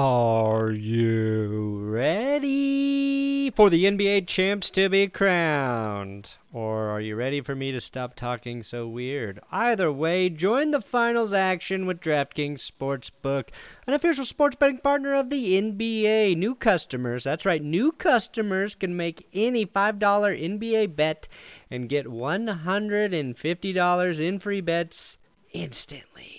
Are you ready for the NBA champs to be crowned? Or are you ready for me to stop talking so weird? Either way, join the finals action with DraftKings Sportsbook, an official sports betting partner of the NBA. New customers, that's right, new customers can make any $5 NBA bet and get $150 in free bets instantly.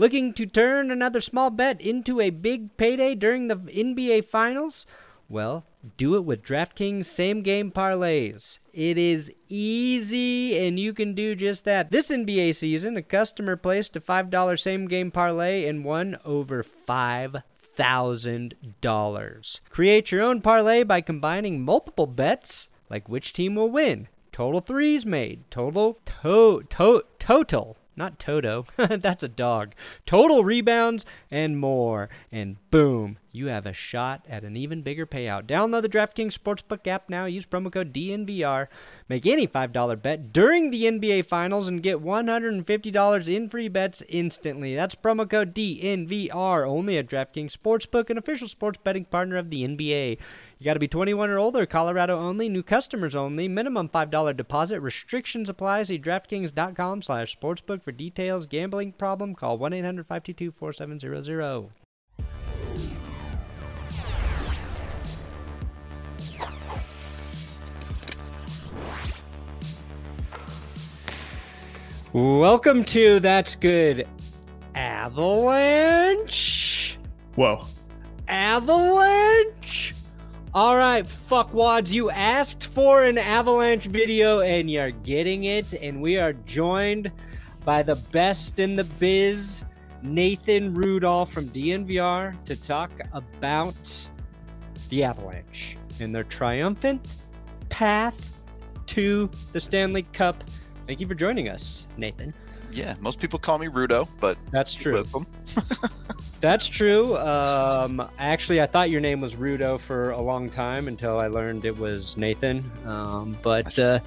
Looking to turn another small bet into a big payday during the NBA Finals? Well, do it with DraftKings same game parlays. It is easy and you can do just that. This NBA season, a customer placed a $5 same game parlay and won over $5,000. Create your own parlay by combining multiple bets, like which team will win, total threes made, total to, to, total not Toto. That's a dog. Total rebounds and more. And boom, you have a shot at an even bigger payout. Download the DraftKings Sportsbook app now. Use promo code DNVR. Make any $5 bet during the NBA Finals and get $150 in free bets instantly. That's promo code DNVR only at DraftKings Sportsbook, an official sports betting partner of the NBA. You got to be 21 or older, Colorado only, new customers only, minimum $5 deposit. Restrictions apply. See DraftKings.com slash sportsbook for details. Gambling problem? Call 1-800-522-4700. Welcome to That's Good Avalanche. Whoa. Avalanche? All right, fuckwads, you asked for an Avalanche video and you're getting it. And we are joined by the best in the biz, Nathan Rudolph from DNVR, to talk about the Avalanche and their triumphant path to the Stanley Cup. Thank you for joining us, Nathan. Yeah, most people call me Rudo, but that's true. That's true. Um, actually, I thought your name was Rudo for a long time until I learned it was Nathan. Um, but I should, uh,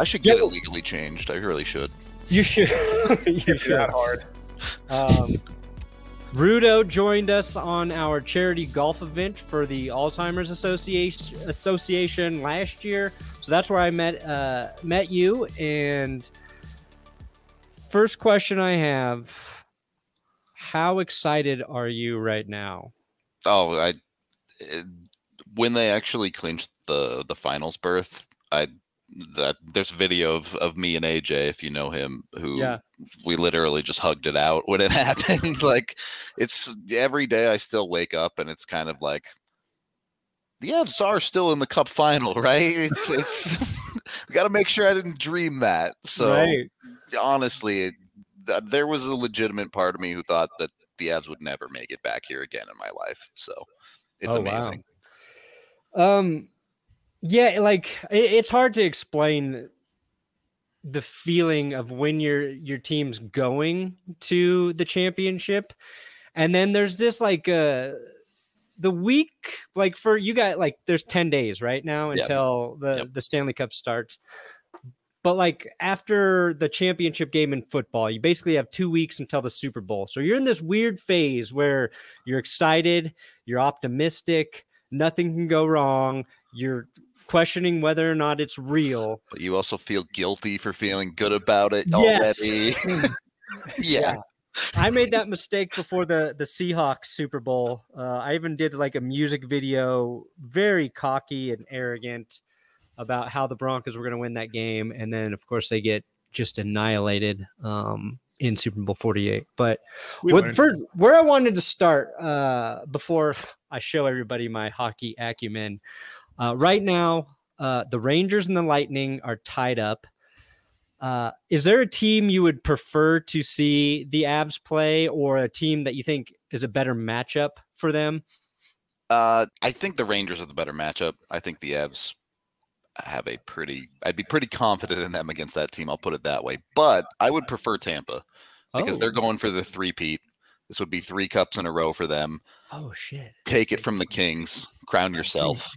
I should get yeah, it legally changed. I really should. You should. you should. That hard. Um, Rudo joined us on our charity golf event for the Alzheimer's Association Association last year. So that's where I met uh, met you. And first question I have how excited are you right now? Oh, I eh, when they actually clinched the the finals berth, I that there's a video of, of me and AJ, if you know him, who yeah. we literally just hugged it out when it happened. like it's every day I still wake up and it's kind of like the Avs are still in the cup final, right? It's it's we got to make sure I didn't dream that. So right. honestly, it, there was a legitimate part of me who thought that the Avs would never make it back here again in my life. So it's oh, amazing. Wow. Um, yeah, like it, it's hard to explain the feeling of when your your team's going to the championship, and then there's this like uh the week like for you got like there's 10 days right now until yep. the yep. the Stanley Cup starts but like after the championship game in football, you basically have two weeks until the Super Bowl. So you're in this weird phase where you're excited, you're optimistic, nothing can go wrong. You're questioning whether or not it's real. But you also feel guilty for feeling good about it yes. already. yeah. I made that mistake before the the Seahawks Super Bowl. Uh, I even did like a music video, very cocky and arrogant about how the Broncos were going to win that game, and then of course they get just annihilated um, in Super Bowl Forty Eight. But what, for, where I wanted to start uh, before I show everybody my hockey acumen, uh, right now uh, the Rangers and the Lightning are tied up. Uh, is there a team you would prefer to see the Avs play, or a team that you think is a better matchup for them? Uh, I think the Rangers are the better matchup. I think the Avs have a pretty. I'd be pretty confident in them against that team. I'll put it that way. But I would prefer Tampa because oh. they're going for the three-peat. This would be three cups in a row for them. Oh shit! Take it from the Kings. Crown yourself.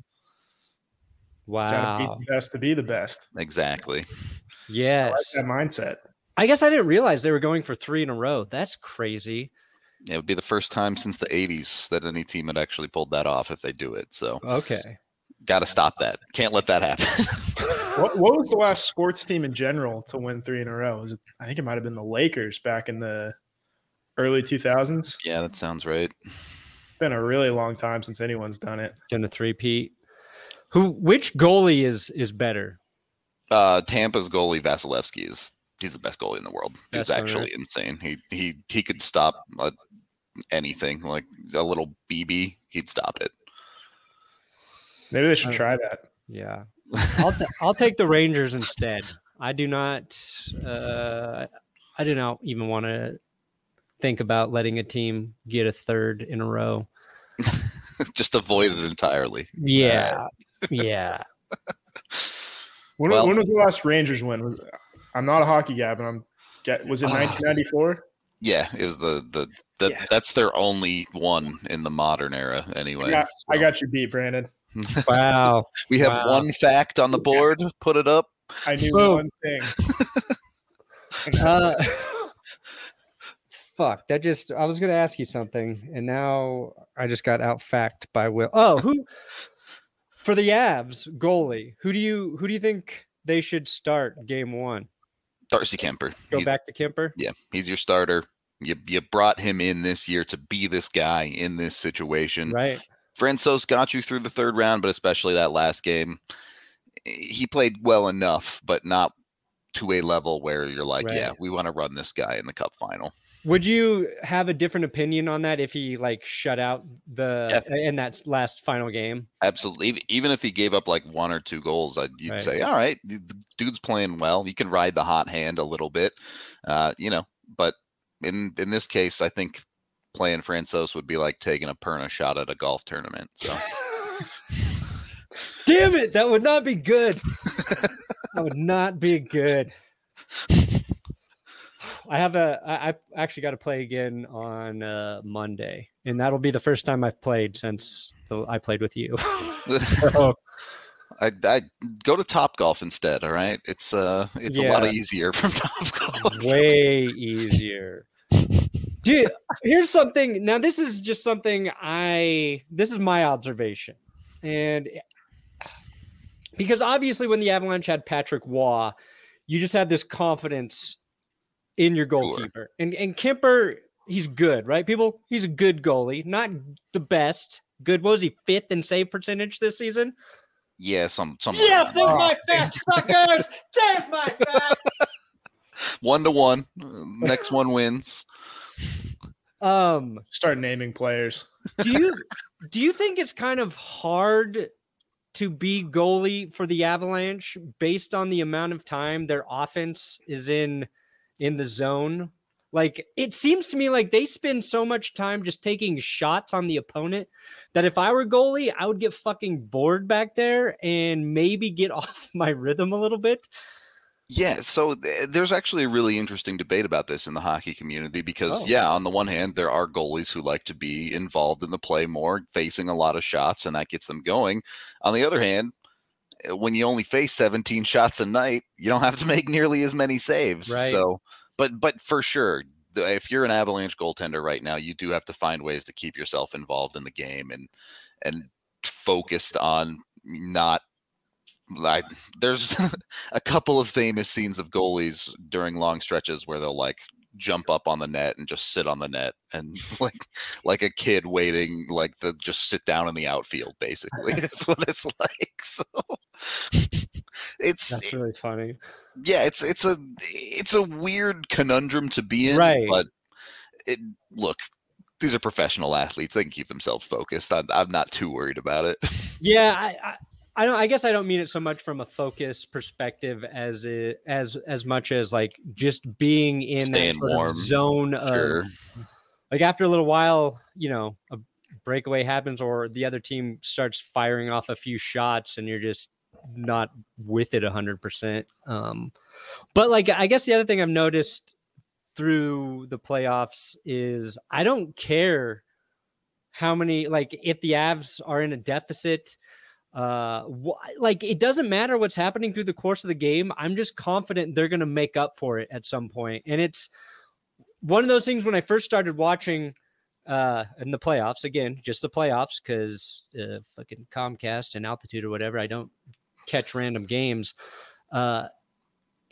Wow. Gotta be the best to be the best. Exactly. Yes. Like that mindset. I guess I didn't realize they were going for three in a row. That's crazy. It would be the first time since the 80s that any team had actually pulled that off if they do it. So, okay. Got to stop that. Can't let that happen. what, what, was the last sports team in general to win three in a row? It, I think it might have been the Lakers back in the early 2000s. Yeah, that sounds right. Been a really long time since anyone's done it. Done a three-peat. Who? Which goalie is is better? Uh, Tampa's goalie Vasilevskiy is he's the best goalie in the world. He's actually right. insane. He he he could stop uh, anything like a little BB. He'd stop it. Maybe they should uh, try that. Yeah, I'll t- I'll take the Rangers instead. I do not. Uh, I do not even want to think about letting a team get a third in a row. Just avoid it entirely. Yeah, yeah. When, well, when was the last Rangers win? I'm not a hockey guy, but I'm get was it 1994? Yeah, it was the the, the yes. that's their only one in the modern era anyway. I got, so. I got you beat, Brandon. Wow. we have wow. one fact on the board. Put it up. I knew Boom. one thing. uh, fuck. That just I was gonna ask you something, and now I just got out fact by Will. Oh, who for the Avs goalie? Who do you who do you think they should start game one? Darcy Kuemper. Go he's, back to Kuemper. Yeah, he's your starter. You you brought him in this year to be this guy in this situation. Right. Francouz got you through the third round, but especially that last game, he played well enough, but not to a level where you're like, right. yeah, we want to run this guy in the cup final. Would you have a different opinion on that if he like shut out the yeah. in that last final game? Absolutely. Even if he gave up like one or two goals, I'd, you'd right. say, all right, the dude's playing well. You can ride the hot hand a little bit, uh, you know. But in in this case, I think playing Francouz would be like taking a perna shot at a golf tournament. So. Damn it! That would not be good. that would not be good. I have a. I, I actually got to play again on uh, Monday, and that'll be the first time I've played since the, I played with you. so, I, I go to Top Golf instead. All right, it's uh, it's yeah. a lot easier from Top Golf. Way easier. Dude, here's something. Now, this is just something I. This is my observation, and because obviously, when the Avalanche had Patrick Roy, you just had this confidence in your goalkeeper. Sure. And and Kuemper, he's good, right? People, he's a good goalie, not the best. Good. What was he fifth in save percentage this season? Yeah, some some. Yes, there's oh. my fact, suckers. there's my fact. one to one. Next one wins. Um, start naming players. do you do you think it's kind of hard to be goalie for the Avalanche based on the amount of time their offense is in? in the zone. Like it seems to me like they spend so much time just taking shots on the opponent that if I were goalie, I would get fucking bored back there and maybe get off my rhythm a little bit. Yeah, so th- there's actually a really interesting debate about this in the hockey community because, oh. yeah, on the one hand, there are goalies who like to be involved in the play more, facing a lot of shots, and that gets them going. On the other hand, uh, when you only face 17 shots a night, you don't have to make nearly as many saves. Right. So, but but for sure, if you're an Avalanche goaltender right now, you do have to find ways to keep yourself involved in the game and and focused on not like there's a couple of famous scenes of goalies during long stretches where they'll like jump up on the net and just sit on the net and like like a kid waiting like the just sit down in the outfield basically. That's what it's like so. It's That's really funny. yeah it's it's a it's a weird conundrum to be in Right. but it look these are professional athletes. They can keep themselves focused. I'm, I'm not too worried about it. Yeah, I, I, I don't. I guess I don't mean it so much from a focus perspective as it as as much as like just being in Staying that sort warm. of zone Sure. like after a little while, you know, a breakaway happens or the other team starts firing off a few shots, and you're just not with it a hundred percent. Um, but like, I guess the other thing I've noticed through the playoffs is I don't care how many like if the Avs are in a deficit uh wh- like it doesn't matter what's happening through the course of the game i'm just confident they're going to make up for it at some point and it's one of those things when i first started watching uh in the playoffs again just the playoffs because uh fucking comcast and altitude or whatever i don't catch random games uh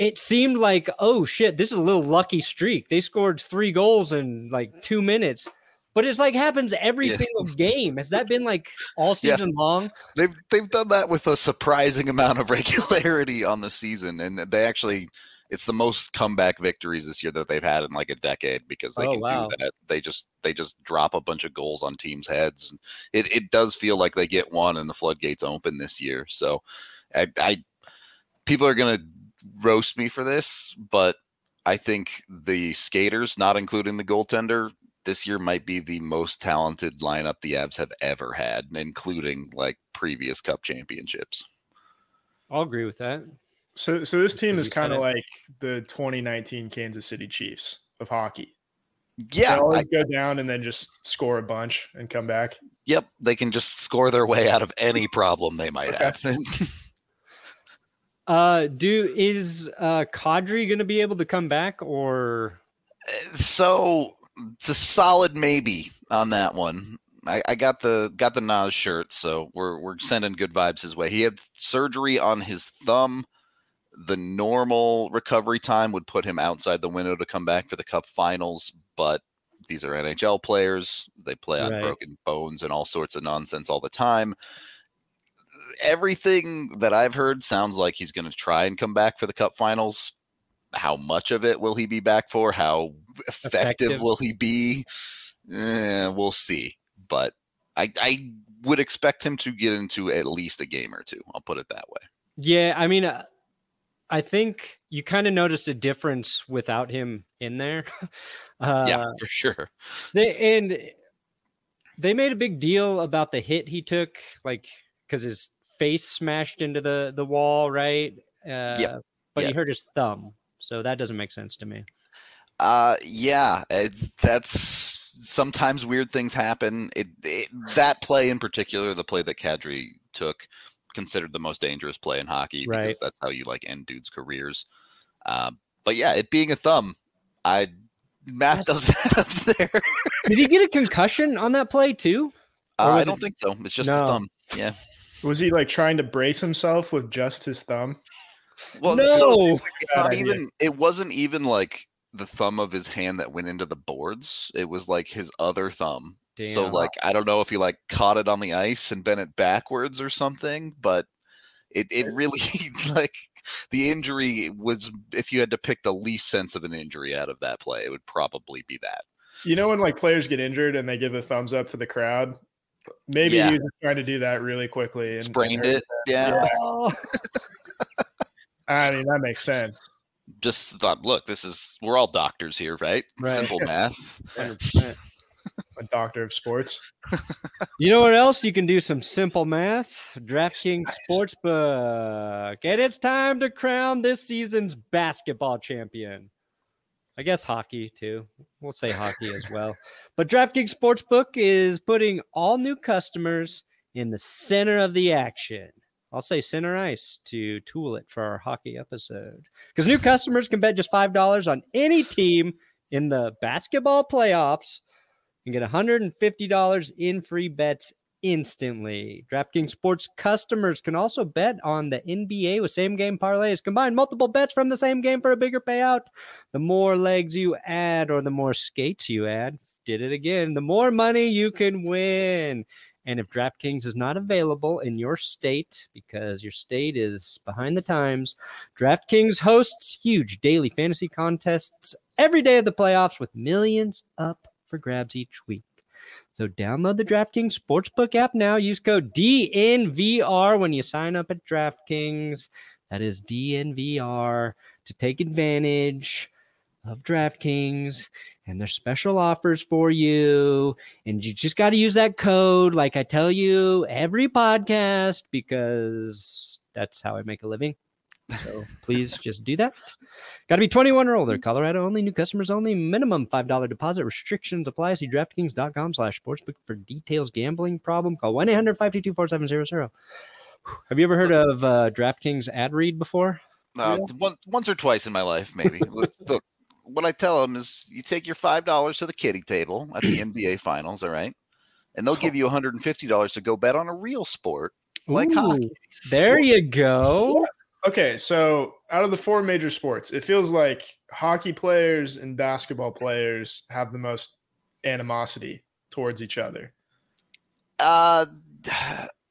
it seemed like oh shit this is a little lucky streak. They scored three goals in like two minutes but it's like happens every Yeah. single game has that been like all Yeah. season long they've they've done that with a surprising amount of regularity on the season and they actually it's the most comeback victories this year that they've had in like a decade because they Oh, can wow. do that they just they just drop a bunch of goals on teams heads it, it does feel like they get one and the floodgates open this year so i, I people are gonna roast me for this but i think the skaters not including the goaltender this year might be the most talented lineup the Avs have ever had, including like previous Cup championships. I'll agree with that. So, so this team is kind of like the 2019 Kansas City Chiefs of hockey. Yeah, they I- always go down and then just score a bunch and come back. yep, they can just score their way out of any problem they might Okay. have. Uh, do is uh Kadri going to be able to come back or so it's a solid maybe on that one. I, I got the got the Naz shirt, so we're we're sending good vibes his way. He had surgery on his thumb. The normal recovery time would put him outside the window to come back for the Cup Finals, but these are NHL players. They play on Right. broken bones and all sorts of nonsense all the time. Everything that I've heard sounds like he's going to try and come back for the Cup Finals. How much of it will he be back for? How effective, Effective. will he be? Eh, we'll see. But I, I would expect him to get into at least a game or two. I'll put it that way. yeah? I mean, uh, I think you kind of noticed a difference without him in there. uh, yeah, for sure. They and they made a big deal about the hit he took, like because his face smashed into the the wall, right? Uh, But he hurt his thumb, so that doesn't make sense to me. Uh, yeah, it's, that's sometimes weird things happen. It, it that play in particular, the play that Kadri took, considered the most dangerous play in hockey Right. because that's how you like end dudes' careers. Um, but yeah, it being a thumb, I math doesn't add up there. Did he get a concussion on that play too? Uh, I don't it- think so. It's just No. the thumb. Yeah. Was he like trying to brace himself with just his thumb? Well, no. so it's not idea. even. It wasn't even like the thumb of his hand that went into the boards. It was like his other thumb. So like I don't know if he like caught it on the ice and bent it backwards or something, but it it really like the injury was if you had to pick the least sense of an injury out of that play, it would probably be that. You know when like players get injured and they give a thumbs up to the crowd? Maybe Yeah. he was trying to do that really quickly and and Sprained hurt it. Yeah. Yeah. Oh. I mean, that makes sense. Just thought, look, this is we're all doctors here, right? Right. Simple math. A doctor of sports. You know what else? You can do some simple math. DraftKings Nice. Sportsbook. And it's time to crown this season's basketball champion. I guess hockey too. We'll say hockey as well. But DraftKings Sportsbook is putting all new customers in the center of the action. I'll say center ice to tool it for our hockey episode. Because new customers can bet just $5 on any team in the basketball playoffs and get $150 in free bets instantly. DraftKings Sports customers can also bet on the NBA with same game parlays. Combine multiple bets from the same game for a bigger payout. The more legs you add or the more skates you add, did it again, the more money you can win. And if DraftKings is not available in your state because your state is behind the times, DraftKings hosts huge daily fantasy contests every day of the playoffs with millions up for grabs each week. So download the DraftKings Sportsbook app now. Use code DNVR when you sign up at DraftKings. That is DNVR to take advantage of DraftKings and there's special offers for you. And you just got to use that code, like I tell you every podcast, because that's how I make a living. So please just do that. Got to be 21 or older. Colorado only. New customers only. Minimum $5 deposit. Restrictions apply. See DraftKings.com slash sportsbook for details. Gambling problem. Call 1-800-522-4700. Have you ever heard of uh, DraftKings ad read before? Uh, one, once or twice in my life, maybe. look, look, what I tell them is you take your $5 to the kitty table at the NBA finals, all right? And they'll give you $150 to go bet on a real sport like Ooh, hockey. There you go. Okay, so out of the four major sports, it feels like hockey players and basketball players have the most animosity towards each other. Uh,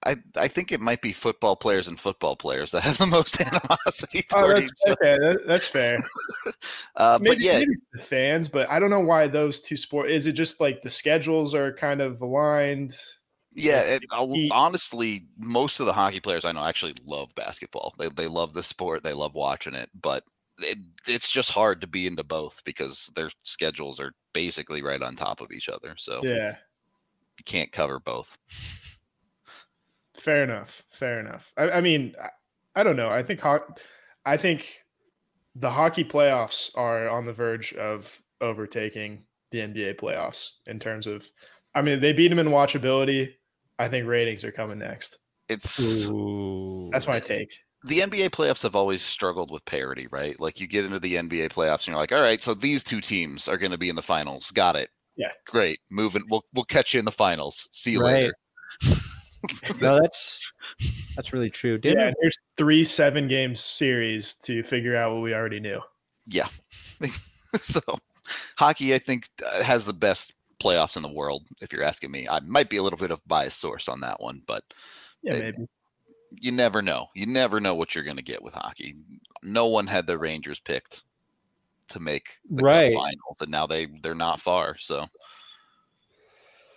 I I think it might be football players and football players that have the most animosity Oh, that's, each other. okay, that, that's fair. Uh, Maybe, but yeah, maybe the fans, but I don't know why those two sports. Is it just like the schedules are kind of aligned? yeah. It, honestly, most of the hockey players I know actually love basketball. They they love the sport. They love watching it. But it, it's just hard to be into both because their schedules are basically right on top of each other. So Yeah, you can't cover both. fair enough. Fair enough. I, I mean, I, I don't know. I think ho- I think the hockey playoffs are on the verge of overtaking the NBA playoffs in terms of. I mean, they beat them in watchability. I think ratings are coming next. It's That's my take. the NBA playoffs have always struggled with parity, right? Like you get into the NBA playoffs and you're like, all right, so these two teams are going to be in the finals. Got it. Yeah. Great. Moving. We'll we'll catch you in the finals. See you Right. later. No, that's that's really true. Didn't Yeah, there's three seven game series to figure out what we already knew. Yeah. so hockey, I think, uh, has the best playoffs in the world. If you're asking me, I might be a little bit of biased source on that one, but Yeah, It- maybe. you never know. You never know what you're going to get with hockey. No one had the Rangers picked to make the Right. finals, and now they they're not far. So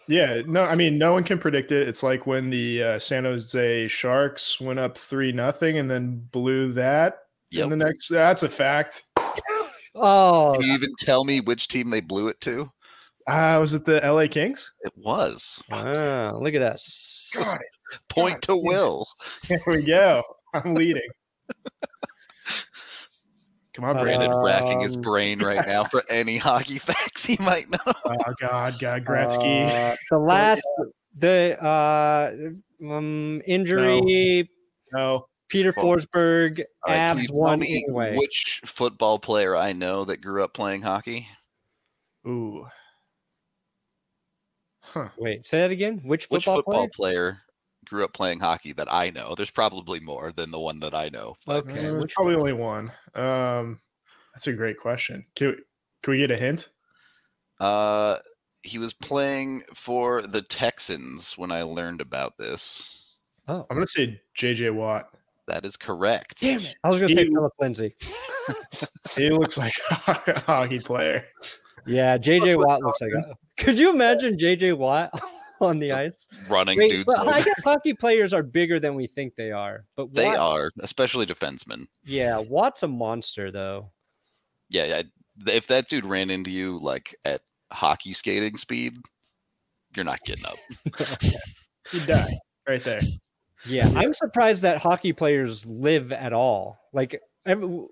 Yeah, no, I mean, no one can predict it. It's like when the uh, San Jose Sharks went up three nothing and then blew that Yep. in the next. That's a fact. Oh, Can you even tell me which team they blew it to? Ah, was it the LA Kings? It was. wow! Look at us. God, Point to God damn. Will. here we go. I'm leading. Come on, Brandon. Brandon racking his Um, brain right now for any hockey facts he might know. Oh God, God, Gretzky. Uh, the last, the uh, um, injury. no, Peter Well, Forsberg All right, abs tell won anyway. which football player I know that grew up playing hockey? ooh, huh? Wait, say that again. Which Which football, football player? player grew up playing hockey that I know? There's probably more than the one that I know. but- Okay, Uh, there's which probably one? only one. Um, that's a great question. Can, we, can we get a hint? Uh, he was playing for the Texans when I learned about this. Oh, I'm gonna say JJ Watt. That is correct. damn it! I was gonna say Phillip Lindsay. He looks like a hockey player. Yeah, JJ Watt looks like. A, could you imagine JJ Watt on the ice? Running Wait, dudes. but I guess hockey players are bigger than we think they are. But They are, especially defensemen. Yeah, Watt's a monster though. Yeah, yeah. If that dude ran into you like at hockey skating speed, you're not getting up. He died right there. Yeah, I'm surprised that hockey players live at all. Like, every-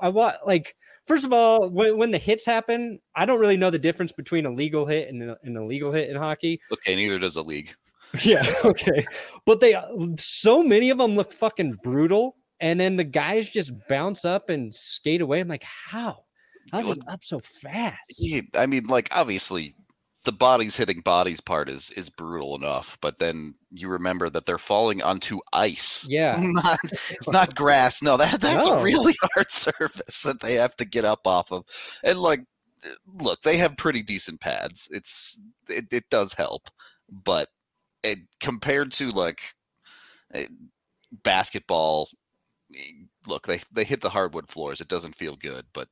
I want like first of all, when, when the hits happen, I don't really know the difference between a legal hit and an illegal hit in hockey. Okay, neither does a league. Yeah, okay, but they so many of them look fucking brutal, and then the guys just bounce up and skate away. I'm like, how? How's it up so fast? Yeah, I mean, like obviously, the bodies hitting bodies part is is brutal enough, but then you remember that they're falling onto ice. Yeah. not, it's not grass. No, that that's No. a really hard surface that they have to get up off of. And like, eh, look, they have pretty decent pads. It's it, it does help, but it, compared to like eh, basketball, eh, look, they they hit the hardwood floors. It doesn't feel good, but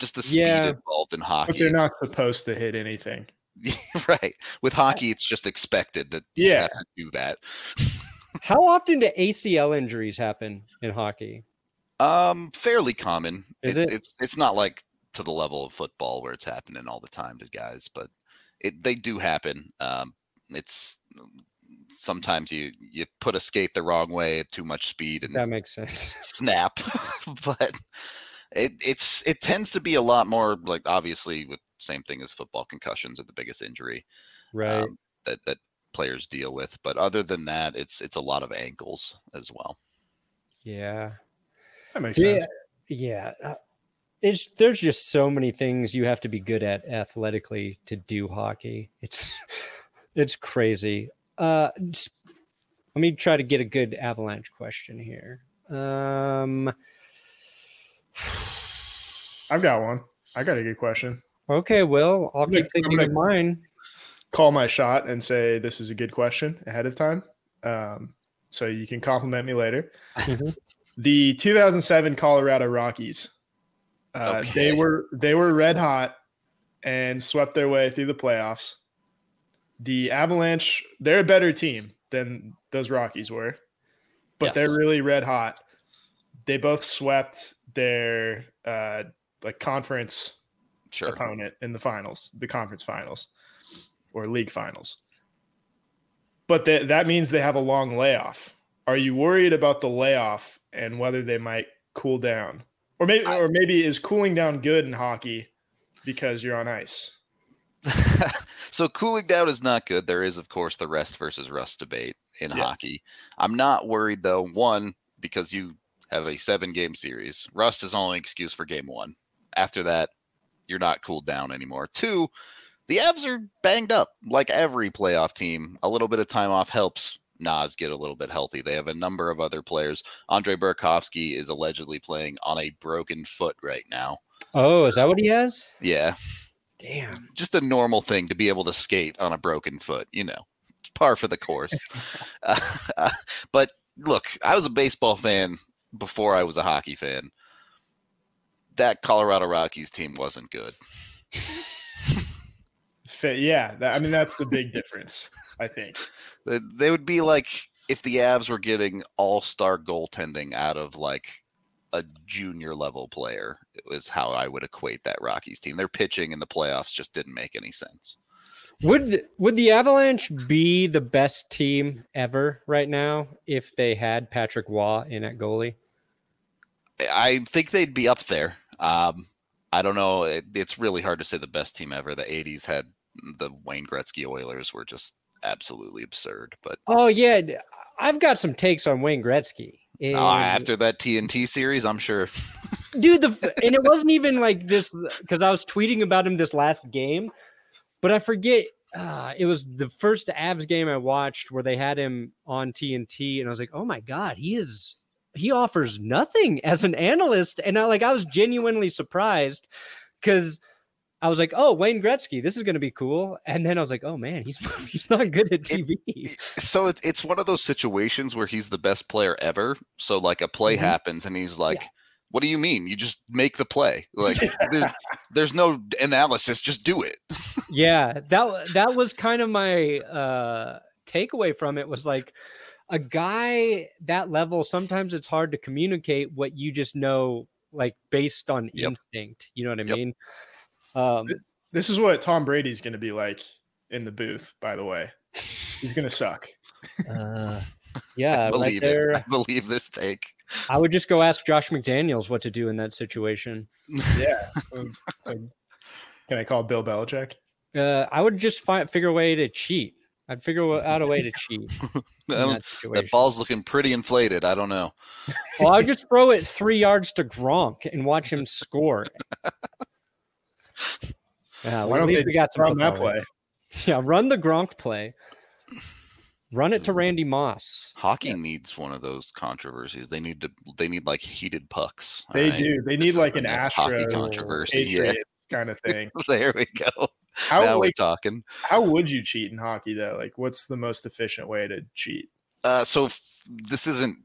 just the speed Yeah. involved in hockey. But they're not supposed to hit anything. right. With hockey, it's just expected that you Yeah. have to do that. How often do ACL injuries happen in hockey? Um, fairly common. Is it? It's it's not like to the level of football where it's happening all the time to guys, but it they do happen. Um, it's sometimes you you put a skate the wrong way at too much speed and That makes sense. snap, but it it's it tends to be a lot more like obviously with same thing as football concussions are the biggest injury Right. um, that that players deal with. But other than that, it's it's a lot of ankles as well. yeah. That makes Yeah. sense. Yeah. uh, It's there's just so many things you have to be good at athletically to do hockey. It's it's crazy. Uh let me try to get a good avalanche question here. Um I've got one. I got a good question. Okay, Will, I'll I'm gonna- thinking of mine. Call my shot and say this is a good question ahead of time. Um, so you can compliment me later. Mhm. The 2007 Colorado Rockies. Uh, Okay. They were they were red hot and swept their way through the playoffs. The Avalanche, they're a better team than those Rockies were, but Yes. they're really red hot. They both swept their uh, like conference Sure. opponent in the finals, the conference finals or league finals. But that that means they have a long layoff. Are you worried about the layoff and whether they might cool down? Or maybe I- or maybe is cooling down good in hockey because you're on ice? so cooling down is not good. There is, of course, the rest versus rust debate in Yes. hockey. I'm not worried though. One, because you have a seven game series. Rust is only excuse for game one. After that, you're not cooled down anymore. Two, the Avs are banged up like every playoff team. A little bit of time off helps Naz get a little bit healthy. They have a number of other players. Andre Burakovsky is allegedly playing on a broken foot right now. Oh, is that what he has? Yeah, Damn. just a normal thing to be able to skate on a broken foot, you know, par for the course. uh, but look, I was a baseball fan before I was a hockey fan. That Colorado Rockies team wasn't good. Yeah, that, I mean that's the big difference. I think. They, they would be like if the Avs were getting all star goaltending out of like a junior level player, it was how I would equate that Rockies team. Their pitching in the playoffs just didn't make any sense. Would would the Avalanche be the best team ever right now if they had Patrick Roy in at goalie? I think they'd be up there. Um, I don't know. It, it's really hard to say the best team ever. The '80s had the Wayne Gretzky Oilers were just absolutely absurd. But Oh yeah, I've got some takes on Wayne Gretzky. And, uh, after that TNT series, I'm sure. dude, the and it wasn't even like this because I was tweeting about him this last game, but I forget. Uh, it was the first Avs game I watched where they had him on TNT, and I was like, "Oh my god, he is he offers nothing as an analyst," and I like I was genuinely surprised because I was like, "Oh, Wayne Gretzky, this is going to be cool," and then I was like, "Oh man, he's he's not good at TV." so it's it's one of those situations where he's the best player ever. So like a play Mhm. happens and he's like, "What do you mean? You just make the play? Like there, there's no analysis, just do it." yeah that that was kind of my uh takeaway from it was like a guy that level sometimes it's hard to communicate what you just know like based on Yep. instinct you know what i Yep. mean um This is what Tom Brady's going to be like in the booth. By the way, he's going to suck. uh, yeah right believe there it. I believe this take. I would just go ask josh mcdaniels what to do in that situation Yeah. So can I call Bill Belichick? uh i would just find figure a way to cheat i'd figure out a way to cheat in that that ball's looking pretty inflated. I don't know. Well, I would just throw it three yards to Gronk and watch him score. Yeah, Why at least we got some run that play? Yeah, run the Gronk play. Run it to Randy Moss. Hockey needs one of those controversies. They need to. They need like heated pucks. They right? do. They This need is like the an next hockey Astro controversy. Yeah, Patriots kind of thing. there we go. How now we're talking. how would you cheat in hockey though? Like, what's the most efficient way to cheat? Uh, so f- this isn't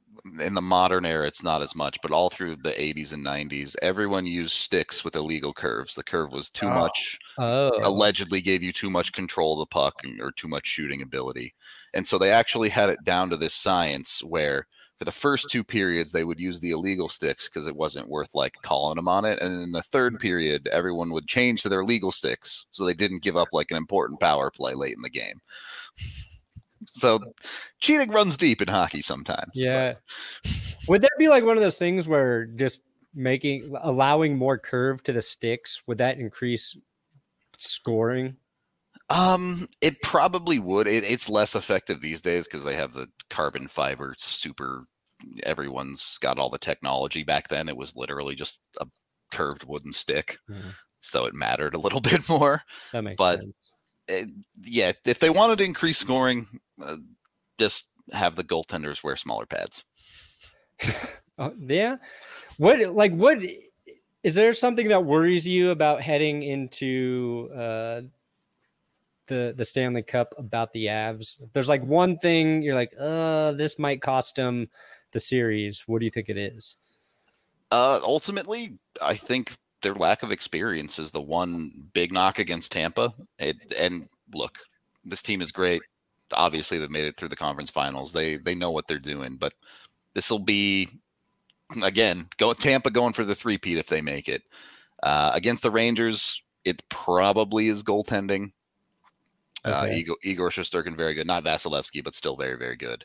in the modern era. It's not as much, but all through the 80s and 90s, everyone used sticks with illegal curves. The curve was too Oh. much. Oh, Allegedly, gave you too much control of the puck or too much shooting ability, and so they actually had it down to this science where. For the first two periods, they would use the illegal sticks because it wasn't worth like calling them on it. And in the third mm-hmm. period, everyone would change to their legal sticks so they didn't give up like an important power play late in the game. So cheating runs deep in hockey sometimes. but- yeah. Would that be like one of those things where just making allowing more curve to the sticks would that increase scoring? Um, it probably would. It, it's less effective these days because they have the carbon fiber super. Everyone's got all the technology. Back then, it was literally just a curved wooden stick, Mhm. so it mattered a little bit more. That makes But- sense. It- yeah, if they wanted to increase scoring, uh, just have the goaltenders wear smaller pads. Oh, yeah. What like what is there something that worries you about heading into uh the the Stanley Cup about the Avs? If there's like one thing you're like, uh, this might cost them the series. What do you think it is? Uh, ultimately, I think their lack of experience is the one big knock against Tampa. It, and look, this team is great. Obviously, they've made it through the conference finals. They they know what they're doing, but this will be again go Tampa going for the three-peat if they make it uh, against the Rangers. It probably is goaltending. Uh, Okay. Igor, Igor Shesterkin, very good. Not Vasilevskiy, but still very, very good.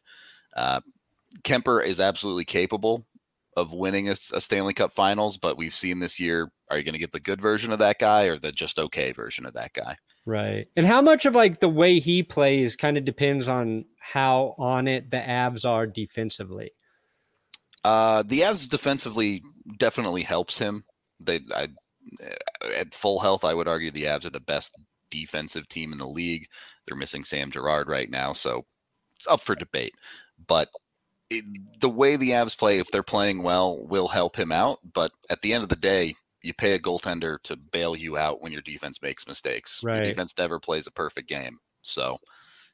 Uh, Kuemper is absolutely capable of winning a, a Stanley Cup Finals, but we've seen this year. Are you going to get the good version of that guy or the just okay version of that guy? Right. And how much of like the way he plays kind of depends on how on it the Avs are defensively. Uh, the Avs defensively definitely helps him. They, I, at full health, I would argue the Avs are the best defensive team in the league. They're missing Sam Girard right now, so it's up for debate. But it, the way the Avs play, if they're playing well, will help him out. But at the end of the day, you pay a goaltender to bail you out when your defense makes mistakes. Right. Your defense never plays a perfect game, so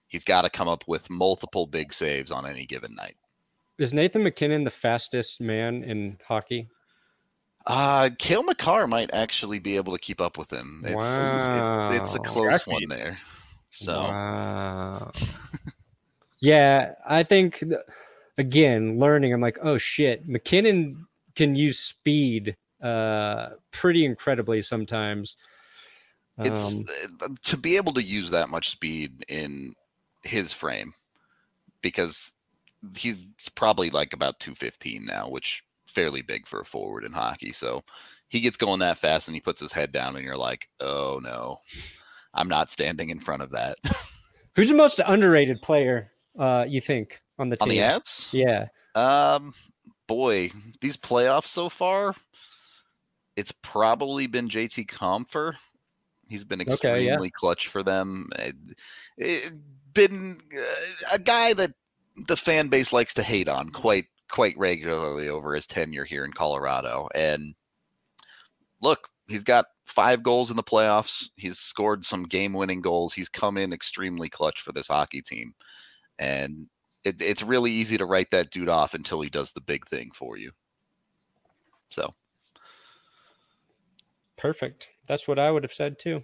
he's got to come up with multiple big saves on any given night. Is Nathan MacKinnon the fastest man in hockey? Uh, Cale Makar might actually be able to keep up with him. It's it- it's a close Track one there. So Wow. yeah, I think again, learning, I'm like, oh shit, MacKinnon can use speed uh pretty incredibly sometimes. it's Um, uh, to be able to use that much speed in his frame because he's probably like about 215 now, which fairly big for a forward in hockey. So he gets going that fast and he puts his head down and you're like, "Oh no. I'm not standing in front of that." who's the most underrated player uh you think on the On team? the Avs? Yeah. Um, boy, these playoffs so far, it's probably been JT Compher. He's been Okay, extremely yeah. clutch for them. It, it- been uh, a guy that the fan base likes to hate on quite quite regularly over his tenure here in Colorado. And look, he's got five goals in the playoffs. He's scored some game-winning goals. He's come in extremely clutch for this hockey team. And it, it's really easy to write that dude off until he does the big thing for you. So Perfect. That's what I would have said too.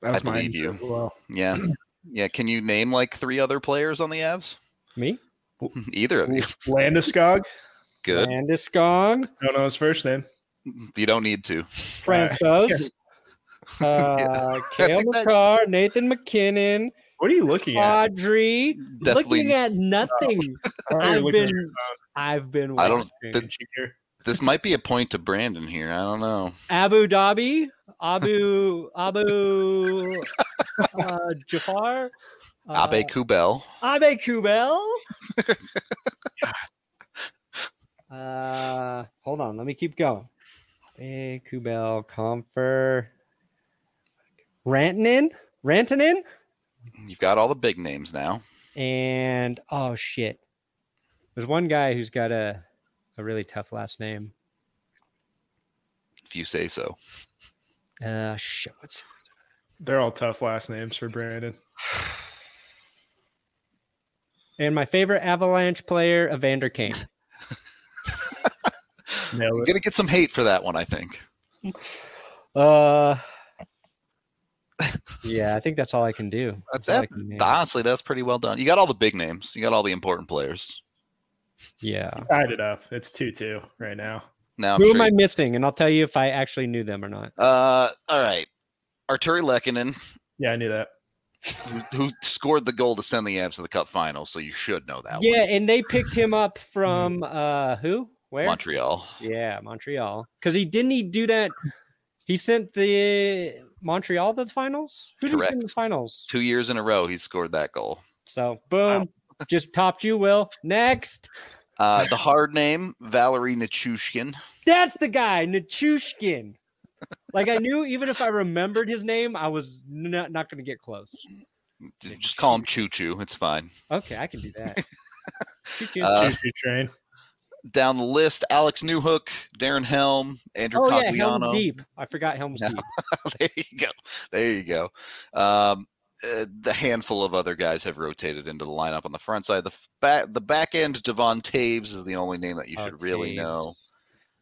That's I my believe you. Well, yeah, yeah. Can you name like three other players on the Avs? Me? Either of you. Landeskog. Good. Landeskog, Don't know his first name. You don't need to. Francis, uh, I Cale think that- Makar, Nathan MacKinnon, What are you looking at? Audrey. Definitely. Looking at nothing. Why are you I've been, I've been. I don't- watching. This might be a point to Brandon here. I don't know. Abu Dhabi, Abu Abu uh, Jafar, uh, Abe Kubel. Abe Kubel. uh, hold on, let me keep going. Abe Kubel, Compher. Rantanen, Rantanen, You've got all the big names now. and oh shit, there's one guy who's got a a really tough last name. If you say so. Uh, shit, what's They're all tough last names for Brandon. and my favorite Avalanche player, Evander Kane. Nailed You're gonna get some hate for that one, I think. Uh, yeah, I think that's all I can do. That's all I that, can honestly, that's pretty well done. You got all the big names. You got all the important players. Yeah. Tied it up. It's two two right now. Now I'm Who sure am I you- missing? And I'll tell you if I actually knew them or not. Uh, all right. Artturi Lehkonen, Yeah, I knew that. who, who scored the goal to send the Avs to the Cup final, so you should know that Yeah, and they picked him up from uh who? Where? Montreal. Yeah, Montreal. Because he didn't he do that? He sent the Montreal to the finals. Who did he send to the finals? Two years in a row, he scored that goal. So boom, just topped you. Will next. Uh, the hard name, Valeri Nichushkin. That's the guy, Nichushkin. Like I knew, even if I remembered his name, I was not not going to get close. Just call him Choo Choo. It's fine. Okay, I can do that. Choo-choo. Uh, train. Down the list, Alex Newhook, Darren Helm, Andrew oh yeah, Helm's Deep. I forgot Helm's Yeah. Deep. there you go. There you go. Um, uh, the handful of other guys have rotated into the lineup on the front side. The back, the back end, Devon Toews is the only name that you Oh, should really Toews. know.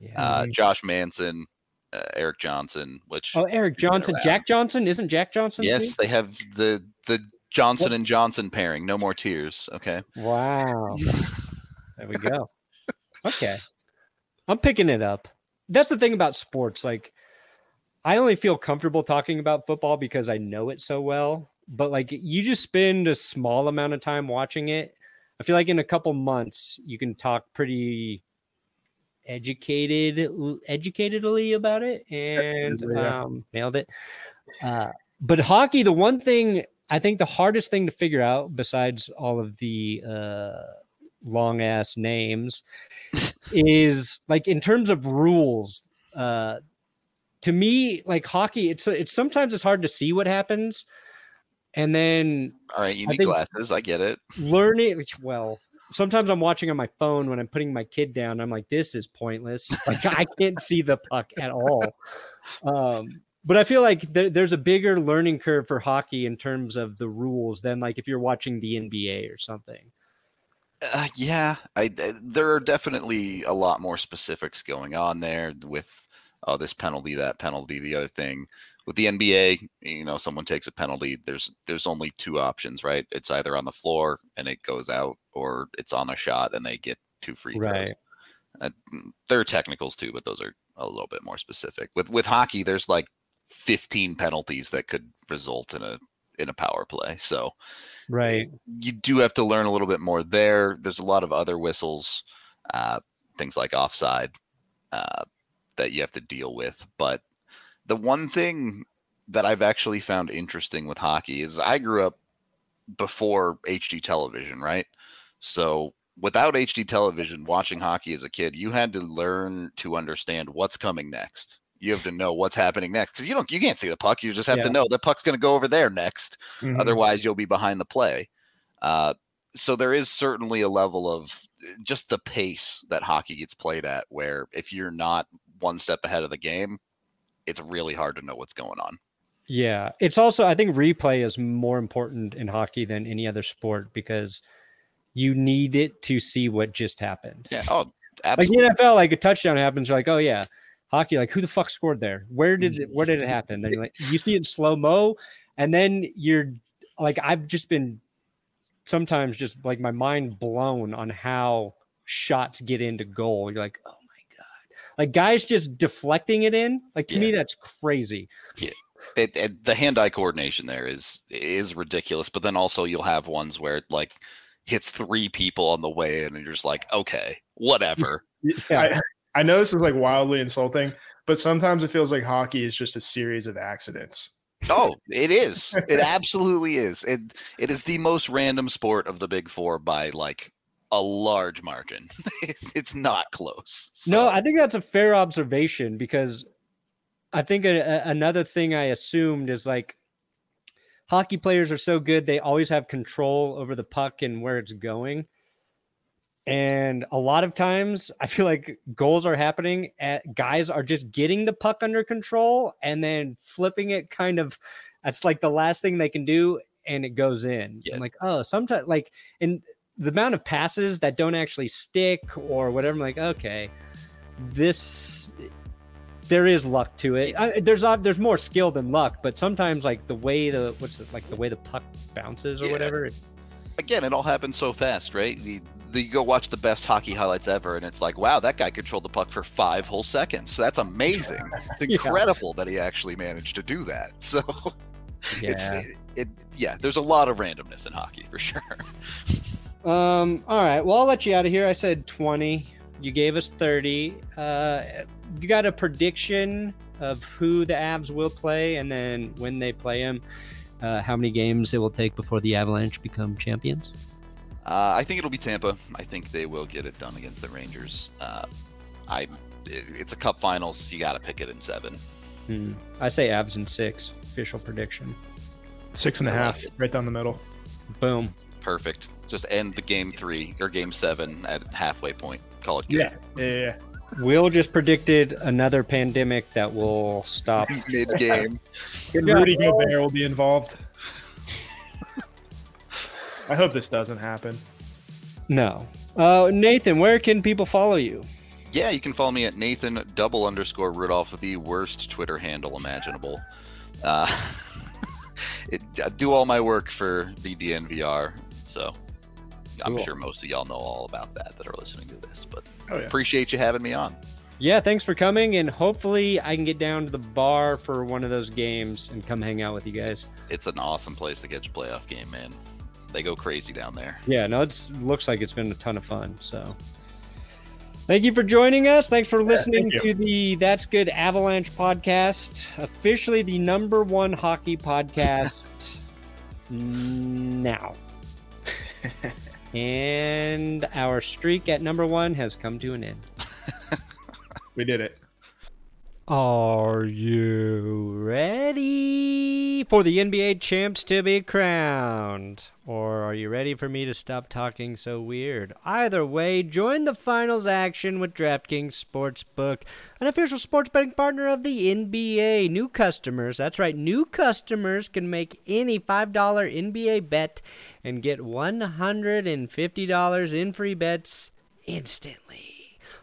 Yeah. Uh, Josh Manson, uh, Erik Johnson, which oh, Erik Johnson. Jack Johnson, isn't Jack Johnson? yes, too? they have the the Johnson and Johnson pairing. No more tears. Okay. Wow. There we go. Okay. I'm picking it up. That's the thing about sports. Like, I only feel comfortable talking about football because I know it so well. But like, you just spend a small amount of time watching it. I feel like in a couple months, you can talk pretty educated, educatedly about it, and Yeah. um, nailed it. Uh, but hockey, the one thing I think the hardest thing to figure out, besides all of the uh, long ass names, is like in terms of rules. Uh, to me, like hockey, it's it's sometimes it's hard to see what happens, and then All right. You need think- glasses. I get it. learning. Well, sometimes I'm watching on my phone when I'm putting my kid down. I'm like, this is pointless. Like I can't see the puck at all. Um, but I feel like there, there's a bigger learning curve for hockey in terms of the rules than like if you're watching the NBA or something. Uh, yeah, I, I- there are definitely a lot more specifics going on there with oh this penalty, that penalty, the other thing. With the NBA, you know, someone takes a penalty. There's there's only two options, right? It's either on the floor and it goes out, or it's on a shot and they get two free throws. Right. Uh, mm, there are technicals too, but those are a little bit more specific. With with hockey, there's like 15 penalties that could result in a in a power play. So Right. you do have to learn a little bit more there. There's a lot of other whistles, uh, things like offside, uh, that you have to deal with. But the one thing that I've actually found interesting with hockey is I grew up before HD television, right? So without HD television, watching hockey as a kid, you had to learn to understand what's coming next. You have to know what's happening next because you don't, you can't see the puck. You just have to know the puck's going to go over there next. Mhm. Otherwise, you'll be behind the play. Uh, so there is certainly a level of just the pace that hockey gets played at, where if you're not one step ahead of the game, it's really hard to know what's going on. Yeah. It's also, I think replay is more important in hockey than any other sport because you need it to see what just happened. Yeah. Oh, like absolutely. the NFL, like a touchdown happens, you're like, oh yeah, hockey, like who the fuck scored there? Where did it, where did it happen? Then you're like, you see it in slow mo, and then you're like, I've just been sometimes just like my mind blown on how shots get into goal. You're like, oh like guys just deflecting it in. Like to me, that's crazy. It, it- the hand-eye coordination there is is ridiculous. But then also you'll have ones where it like hits three people on the way in, and you're just like, okay, whatever. Yeah. I, I know this is like wildly insulting, but sometimes it feels like hockey is just a series of accidents. Oh, it is. It absolutely is. It it is the most random sport of the big four by like a large margin. it's not close. No, I think that's a fair observation because I think a, a- another thing I assumed is like hockey players are so good; they always have control over the puck and where it's going. And a lot of times, I feel like goals are happening at guys are just getting the puck under control and then flipping it kind of. That's like the last thing they can do, and it goes in. Yeah. I'm like, oh, sometimes like, and the amount of passes that don't actually stick or whatever. I'm like, okay, this there is luck to it. I, there's uh, there's more skill than luck, but sometimes like the way the what's it like the way the puck bounces or Yeah. whatever. Again, it all happens so fast, right? The, the, you go watch the best hockey highlights ever, and it's like, wow, that guy controlled the puck for five whole seconds. That's amazing. It's Yeah. incredible that he actually managed to do that. So it's it, it. Yeah, there's a lot of randomness in hockey for sure. Um. All right. Well, I'll let you out of here. I said twenty. You gave us thirty. Uh, you got a prediction of who the Avs will play, and then when they play them, uh, how many games it will take before the Avalanche become champions? Uh, I think it'll be Tampa. I think they will get it done against the Rangers. Uh, I, it- it's a Cup Finals. You got to pick it in seven. Hmm. I say Avs in six. Official prediction. Six and a I like half, it. right down the middle. Boom. Perfect. Just end the game three or game seven at halfway point. Call it good. Yeah, yeah, yeah. Will just predicted another pandemic that will stop. Mid game. And Rudy Gobert will be involved. I hope this doesn't happen. No. Uh, Nathan, where can people follow you? Yeah, you can follow me at Nathan double underscore Rudolph, the worst Twitter handle imaginable. Uh, it, I do all my work for the DNVR, so I'm Cool. sure most of y'all know all about that that are listening to this. But Oh yeah. appreciate you having me on. Yeah, thanks for coming, and hopefully I can get down to the bar for one of those games and come hang out with you guys. It's an awesome place to get your playoff game, man. They go crazy down there. Yeah, no, it looks like it's been a ton of fun. So, thank you for joining us. Thanks for listening thank to the That's Good Avalanche podcast, officially the number one hockey podcast now. And our streak at number one has come to an end. We did it. Are you ready for the NBA champs to be crowned? Or are you ready for me to stop talking so weird? Either way, join the finals action with DraftKings Sportsbook, an official sports betting partner of the NBA. New customers, that's right, new customers can make any $5 NBA bet and get $150 in free bets instantly.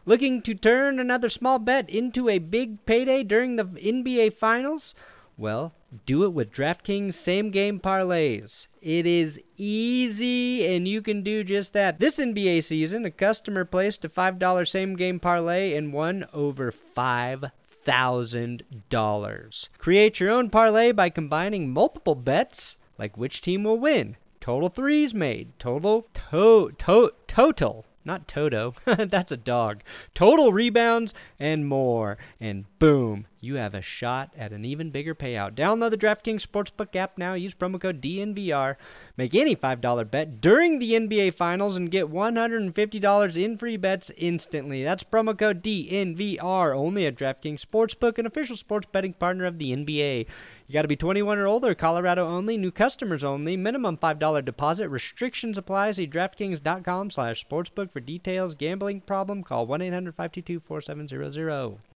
Looking to turn another small bet into a big payday during the NBA Finals? Well, do it with DraftKings same game parlays. It is easy and you can do just that. This NBA season, a customer placed a $5 same game parlay and won over $5,000. Create your own parlay by combining multiple bets, like which team will win, total threes made, total to to total not Toto. That's a dog. Total rebounds and more. And boom, you have a shot at an even bigger payout. Download the DraftKings Sportsbook app now. Use promo code DNVR. Make any $5 bet during the NBA Finals and get $150 in free bets instantly. That's promo code DNVR only at DraftKings Sportsbook, an official sports betting partner of the NBA. You got to be 21 or older, Colorado only, new customers only, minimum $5 deposit. Restrictions apply. See DraftKings.com slash sportsbook for details. Gambling problem? Call 1-800-522-4700.